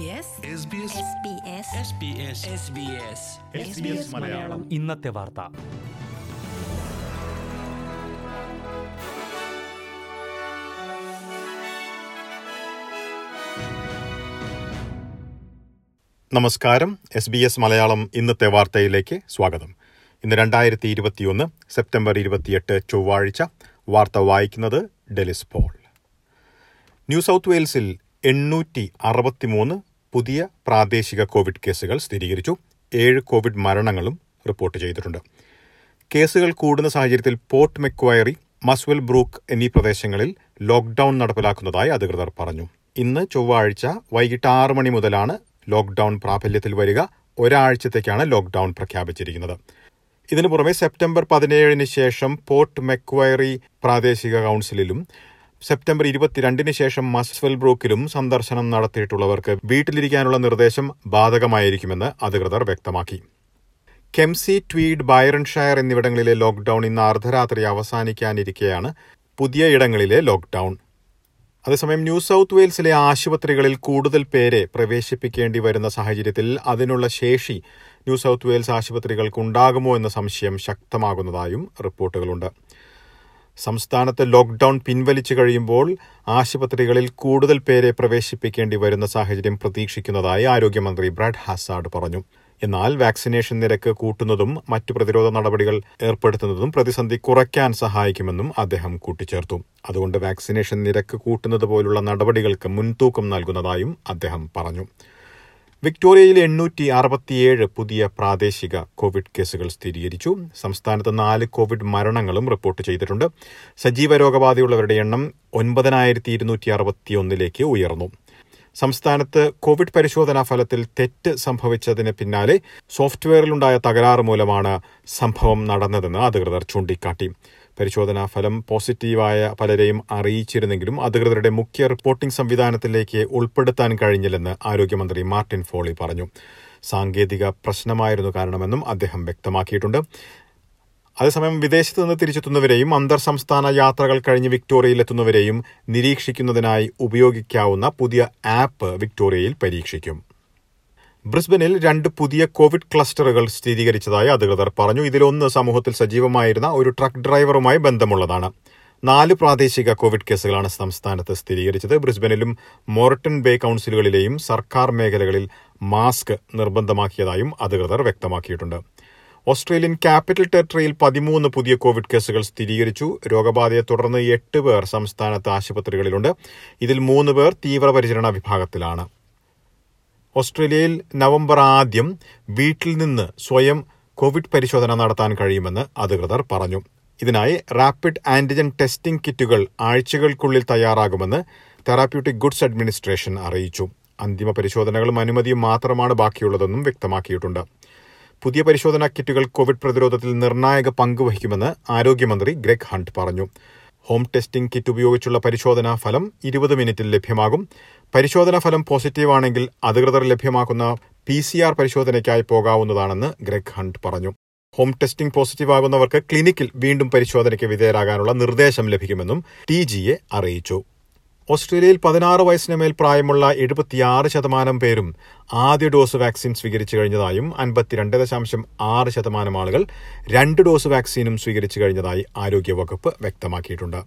SBS Malayalam. ഇന്നത്തെ വാർത്ത. നമസ്കാരം. എസ് ബി എസ് മലയാളം ഇന്നത്തെ വാർത്തയിലേക്ക് സ്വാഗതം. ഇന്ന് രണ്ടായിരത്തി ഇരുപത്തിയൊന്ന് സെപ്റ്റംബർ ഇരുപത്തിയെട്ട് ചൊവ്വാഴ്ച. വാർത്ത വായിക്കുന്നത് ഡെലിസ് പോൾ. ന്യൂ സൗത്ത് വെയിൽസിൽ എണ്ണൂറ്റി അറുപത്തിമൂന്ന് പുതിയ പ്രാദേശിക കോവിഡ് കേസുകൾ സ്ഥിരീകരിച്ചു. ഏഴ് കോവിഡ് മരണങ്ങളും റിപ്പോർട്ട് ചെയ്തിട്ടുണ്ട്. കേസുകൾ കൂടുന്ന സാഹചര്യത്തിൽ പോർട്ട് മെക്വയറി മസ്വൽ ബ്രൂക്ക് എന്നീ പ്രദേശങ്ങളിൽ ലോക്ക്ഡൌൺ നടപ്പിലാക്കുന്നതായി അധികൃതർ പറഞ്ഞു. ഇന്ന് ചൊവ്വാഴ്ച വൈകിട്ട് ആറ് മണി മുതലാണ് ലോക്ക്ഡൌൺ പ്രാബല്യത്തിൽ വരിക. ഒരാഴ്ചത്തേക്കാണ് ലോക്ക്ഡൌൺ പ്രഖ്യാപിച്ചിരിക്കുന്നത്. ഇതിനു പുറമെ സെപ്റ്റംബർ പതിനേഴിന് ശേഷം പോർട്ട് മെക്വയറി പ്രാദേശിക കൌൺസിലിലും സെപ്റ്റംബർ ഇരുപത്തിരണ്ടിന് ശേഷം മസ്വൽ ബ്രൂക്കിലും സന്ദർശനം നടത്തിയിട്ടുള്ളവർക്ക് വീട്ടിലിരിക്കാനുള്ള നിർദ്ദേശം ബാധകമായിരിക്കുമെന്ന് അധികൃതർ വ്യക്തമാക്കി. കെംസി ട്വീഡ് ബൈറൺഷയർ എന്നിവിടങ്ങളിലെ ലോക്ഡൌൺ ഇന്ന് അർദ്ധരാത്രി അവസാനിക്കാനിരിക്കെയാണ് പുതിയ ഇടങ്ങളിലെ ലോക്ഡൌൺ അതേസമയം ന്യൂ സൗത്ത് വെയിൽസിലെ ആശുപത്രികളിൽ കൂടുതൽ പേരെ പ്രവേശിപ്പിക്കേണ്ടി വരുന്ന സാഹചര്യത്തിൽ അതിനുള്ള ശേഷി ന്യൂ സൗത്ത് വെയിൽസ് ആശുപത്രികൾക്കുണ്ടാകുമോ എന്ന സംശയം ശക്തമാകുന്നതായും റിപ്പോർട്ടുകളുണ്ട്. സംസ്ഥാനത്ത് ലോക്ക്ഡൌൺ പിൻവലിച്ചു കഴിയുമ്പോൾ ആശുപത്രികളിൽ കൂടുതൽ പേരെ പ്രവേശിപ്പിക്കേണ്ടി വരുന്ന സാഹചര്യം പ്രതീക്ഷിക്കുന്നതായി ആരോഗ്യമന്ത്രി ബ്രാഡ് ഹാസാർഡ് പറഞ്ഞു. എന്നാൽ വാക്സിനേഷൻ നിരക്ക് കൂട്ടുന്നതും മറ്റു പ്രതിരോധ നടപടികൾ ഏർപ്പെടുത്തുന്നതും പ്രതിസന്ധി കുറയ്ക്കാൻ സഹായിക്കുമെന്നും അദ്ദേഹം കൂട്ടിച്ചേർത്തു. അതുകൊണ്ട് വാക്സിനേഷൻ നിരക്ക് കൂട്ടുന്നത് പോലുള്ള നടപടികൾക്ക് മുൻതൂക്കം നൽകുന്നതായും അദ്ദേഹം പറഞ്ഞു. വിക്ടോറിയയിൽ എണ്ണൂറ്റി അറുപത്തിയേഴ് പുതിയ പ്രാദേശിക കോവിഡ് കേസുകൾ സ്ഥിരീകരിച്ചു. സംസ്ഥാനത്ത് നാല് കോവിഡ് മരണങ്ങളും റിപ്പോർട്ട് ചെയ്തിട്ടുണ്ട്. സജീവ രോഗബാധയുള്ളവരുടെ എണ്ണം ഒൻപതിനായിരത്തി ഇരുന്നൂറ്റി അറുപത്തിയൊന്നിലേക്ക് ഉയർന്നു. സംസ്ഥാനത്ത് കോവിഡ് പരിശോധനാ ഫലത്തിൽ തെറ്റ് സംഭവിച്ചതിന് പിന്നാലെ സോഫ്റ്റ്വെയറിലുണ്ടായ തകരാറ് മൂലമാണ് സംഭവം നടന്നതെന്ന് അധികൃതർ ചൂണ്ടിക്കാട്ടി. പരിശോധനാ ഫലം പോസിറ്റീവായ പലരെയും അറിയിച്ചിരുന്നെങ്കിലും അധികൃതരുടെ മുഖ്യ റിപ്പോർട്ടിംഗ് സംവിധാനത്തിലേക്ക് ഉൾപ്പെടുത്താൻ കഴിഞ്ഞില്ലെന്ന് ആരോഗ്യമന്ത്രി മാർട്ടിൻ ഫോളി പറഞ്ഞു. സാങ്കേതിക പ്രശ്നമായിരുന്നു കാരണമെന്നും അദ്ദേഹം വ്യക്തമാക്കിയിട്ടുണ്ട്. അതേസമയം വിദേശത്ത് നിന്ന് തിരിച്ചെത്തുന്നവരെയും അന്തർ സംസ്ഥാന യാത്രകൾ കഴിഞ്ഞ് വിക്ടോറിയയിലെത്തുന്നവരെയും നിരീക്ഷിക്കുന്നതിനായി ഉപയോഗിക്കാവുന്ന പുതിയ ആപ്പ് വിക്ടോറിയയിൽ പരീക്ഷിക്കും. ബ്രിസ്ബനിൽ രണ്ട് പുതിയ കോവിഡ് ക്ലസ്റ്ററുകൾ സ്ഥിരീകരിച്ചതായി അധികൃതർ പറഞ്ഞു. ഇതിലൊന്ന് സമൂഹത്തിൽ സജീവമായിരുന്ന ഒരു ട്രക്ക് ഡ്രൈവറുമായി ബന്ധമുള്ളതാണ്. നാല് പ്രാദേശിക കോവിഡ് കേസുകളാണ് സംസ്ഥാനത്ത് സ്ഥിരീകരിച്ചത്. ബ്രിസ്ബനിലും മോർട്ടൺ ബേ കൌൺസിലുകളിലെയും സർക്കാർ മേഖലകളിൽ മാസ്ക് നിർബന്ധമാക്കിയതായും അധികൃതർ വ്യക്തമാക്കിയിട്ടുണ്ട്. ഓസ്ട്രേലിയൻ ക്യാപിറ്റൽ ടെറിട്ടറിയിൽ പതിമൂന്ന് പുതിയ കോവിഡ് കേസുകൾ സ്ഥിരീകരിച്ചു. രോഗബാധയെ തുടർന്ന് എട്ട് പേർ സംസ്ഥാനത്ത് ആശുപത്രികളിലുണ്ട്. ഇതിൽ മൂന്ന് പേർ തീവ്രപരിചരണ വിഭാഗത്തിലാണ്. ഓസ്ട്രേലിയയിൽ നവംബർ ആദ്യം വീട്ടിൽ നിന്ന് സ്വയം കോവിഡ് പരിശോധന നടത്താൻ കഴിയുമെന്ന് അധികൃതർ പറഞ്ഞു. ഇതിനായി റാപ്പിഡ് ആന്റിജൻ ടെസ്റ്റിംഗ് കിറ്റുകൾ ആഴ്ചകൾക്കുള്ളിൽ തയ്യാറാകുമെന്ന് തെറാപ്യൂട്ടിക് ഗുഡ്സ് അഡ്മിനിസ്ട്രേഷൻ അറിയിച്ചു. അന്തിമ പരിശോധനകളും അനുമതിയും മാത്രമാണ് ബാക്കിയുള്ളതെന്നും വ്യക്തമാക്കിയിട്ടുണ്ട്. പുതിയ പരിശോധനാ കിറ്റുകൾ കോവിഡ് പ്രതിരോധത്തിൽ നിർണായക പങ്ക് വഹിക്കുമെന്ന് ആരോഗ്യമന്ത്രി ഗ്രെഗ് ഹണ്ട് പറഞ്ഞു. ഹോം ടെസ്റ്റിംഗ് കിറ്റ് ഉപയോഗിച്ചുള്ള പരിശോധനാ ഫലം ഇരുപത് മിനിറ്റിൽ ലഭ്യമാകും. പരിശോധനാ ഫലം പോസിറ്റീവാണെങ്കിൽ അധികൃതർ ലഭ്യമാക്കുന്ന പി സി ആർ പരിശോധനയ്ക്കായി പോകാവുന്നതാണെന്ന് ഗ്രെഗ് ഹണ്ട് പറഞ്ഞു. ഹോം ടെസ്റ്റിംഗ് പോസിറ്റീവ് ആകുന്നവർക്ക് ക്ലിനിക്കിൽ വീണ്ടും പരിശോധനയ്ക്ക് വിധേയരാകാനുള്ള നിർദ്ദേശം ലഭിക്കുമെന്നും ടി ജിയെ അറിയിച്ചു. ഓസ്ട്രേലിയയിൽ പതിനാറ് വയസ്സിന് മേൽ പ്രായമുള്ള എഴുപത്തിയാറ് ശതമാനം പേരും ആദ്യ ഡോസ് വാക്സിൻ സ്വീകരിച്ചു കഴിഞ്ഞതായും അൻപത്തിരണ്ട് ദശാംശം ആറ് ശതമാനം ആളുകൾ രണ്ട് ഡോസ് വാക്സിനും സ്വീകരിച്ചു കഴിഞ്ഞതായി ആരോഗ്യവകുപ്പ് വ്യക്തമാക്കിയിട്ടുണ്ട്.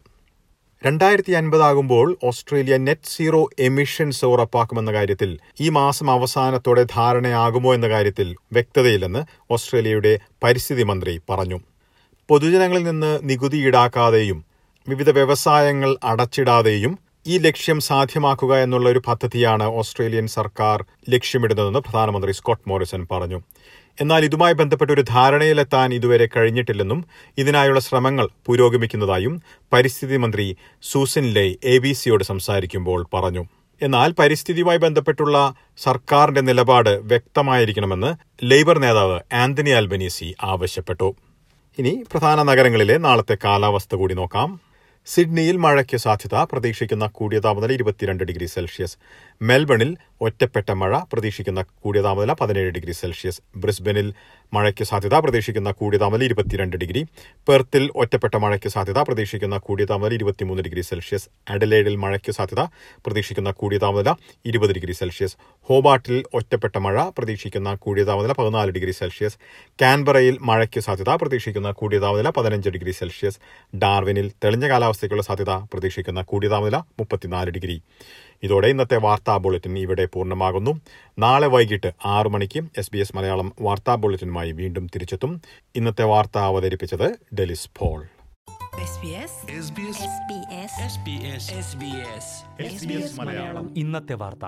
രണ്ടായിരത്തി അൻപതാകുമ്പോൾ ഓസ്ട്രേലിയ നെറ്റ് സീറോ എമിഷൻസ് ഉറപ്പാക്കുമെന്ന കാര്യത്തിൽ ഈ മാസം അവസാനത്തോടെ ധാരണയാകുമോ എന്ന കാര്യത്തിൽ വ്യക്തതയില്ലെന്ന് ഓസ്ട്രേലിയയുടെ പരിസ്ഥിതി മന്ത്രി പറഞ്ഞു. പൊതുജനങ്ങളിൽ നിന്ന് നികുതി ഈടാക്കാതെയും വിവിധ വ്യവസായങ്ങൾ അടച്ചിടാതെയും ഈ ലക്ഷ്യം സാധ്യമാക്കുക എന്നുള്ള ഒരു പദ്ധതിയാണ് ഓസ്ട്രേലിയൻ സർക്കാർ ലക്ഷ്യമിടുന്നതെന്ന് പ്രധാനമന്ത്രി സ്കോട്ട് മോറിസൺ പറഞ്ഞു. എന്നാൽ ഇതുമായി ബന്ധപ്പെട്ട ഒരു ധാരണയിലെത്താൻ ഇതുവരെ കഴിഞ്ഞിട്ടില്ലെന്നും ഇതിനായുള്ള ശ്രമങ്ങൾ പുരോഗമിക്കുന്നതായും പരിസ്ഥിതി മന്ത്രി സൂസൻ ലേ എ ബി സിയോട് സംസാരിക്കുമ്പോൾ പറഞ്ഞു. എന്നാൽ പരിസ്ഥിതിയുമായി ബന്ധപ്പെട്ടുള്ള സർക്കാരിന്റെ നിലപാട് വ്യക്തമായിരിക്കണമെന്ന് ലേബർ നേതാവ് ആന്റണി ആൽബനീസി ആവശ്യപ്പെട്ടു. ഇനി പ്രധാന നഗരങ്ങളിലെ നാളത്തെ കാലാവസ്ഥ കൂടി നോക്കാം. സിഡ്നിയിൽ മഴയ്ക്ക് സാധ്യത. പ്രതീക്ഷിക്കുന്ന കൂടിയ താപനില ഇരുപത്തിരണ്ട് ഡിഗ്രി സെൽഷ്യസ്. മെൽബണിൽ ഒറ്റപ്പെട്ട മഴ പ്രതീക്ഷിക്കുന്ന കൂടിയ താപനില പതിനേഴ് ഡിഗ്രി സെൽഷ്യസ്. ബ്രിസ്ബനിൽ മഴയ്ക്ക് സാധ്യത പ്രതീക്ഷിക്കുന്ന കൂടിയ താപനില ഇരുപത്തിരണ്ട് ഡിഗ്രി. പെർത്തിൽ ഒറ്റപ്പെട്ട മഴയ്ക്ക് സാധ്യത പ്രതീക്ഷിക്കുന്ന കൂടിയ താപനില ഇരുപത്തിമൂന്ന് ഡിഗ്രി സെൽഷ്യസ്. അഡലേഡിൽ മഴയ്ക്ക് സാധ്യത പ്രതീക്ഷിക്കുന്ന കൂടിയ താപനില ഇരുപത് ഡിഗ്രി സെൽഷ്യസ്. ഹോബാട്ടിൽ ഒറ്റപ്പെട്ട മഴ പ്രതീക്ഷിക്കുന്ന കൂടിയ താപനില പതിനാല് ഡിഗ്രി സെൽഷ്യസ്. കാൻബറയിൽ മഴയ്ക്ക് സാധ്യത പ്രതീക്ഷിക്കുന്ന കൂടിയ താപനില പതിനഞ്ച് ഡിഗ്രി സെൽഷ്യസ്. ഡാർവിനിൽ തെളിഞ്ഞ കാലാവസ്ഥയ്ക്കുള്ള സാധ്യത പ്രതീക്ഷിക്കുന്ന കൂടിയ താപനില മുപ്പത്തിനാല് ഡിഗ്രി. ഇതോടെ ഇന്നത്തെ വാർത്താ ബുള്ളറ്റിൻ ഇവിടെ പൂർണമാകുന്നു. നാളെ വൈകിട്ട് ആറു മണിക്ക് എസ് ബി എസ് മലയാളം വാർത്താ ബുള്ളറ്റിനുമായി വീണ്ടും തിരിച്ചെത്തും. ഇന്നത്തെ വാർത്ത അവതരിപ്പിച്ചത് Delys Paul. SBS SBS SBS SBS SBS Malayalam. ഇന്നത്തെ വാർത്ത.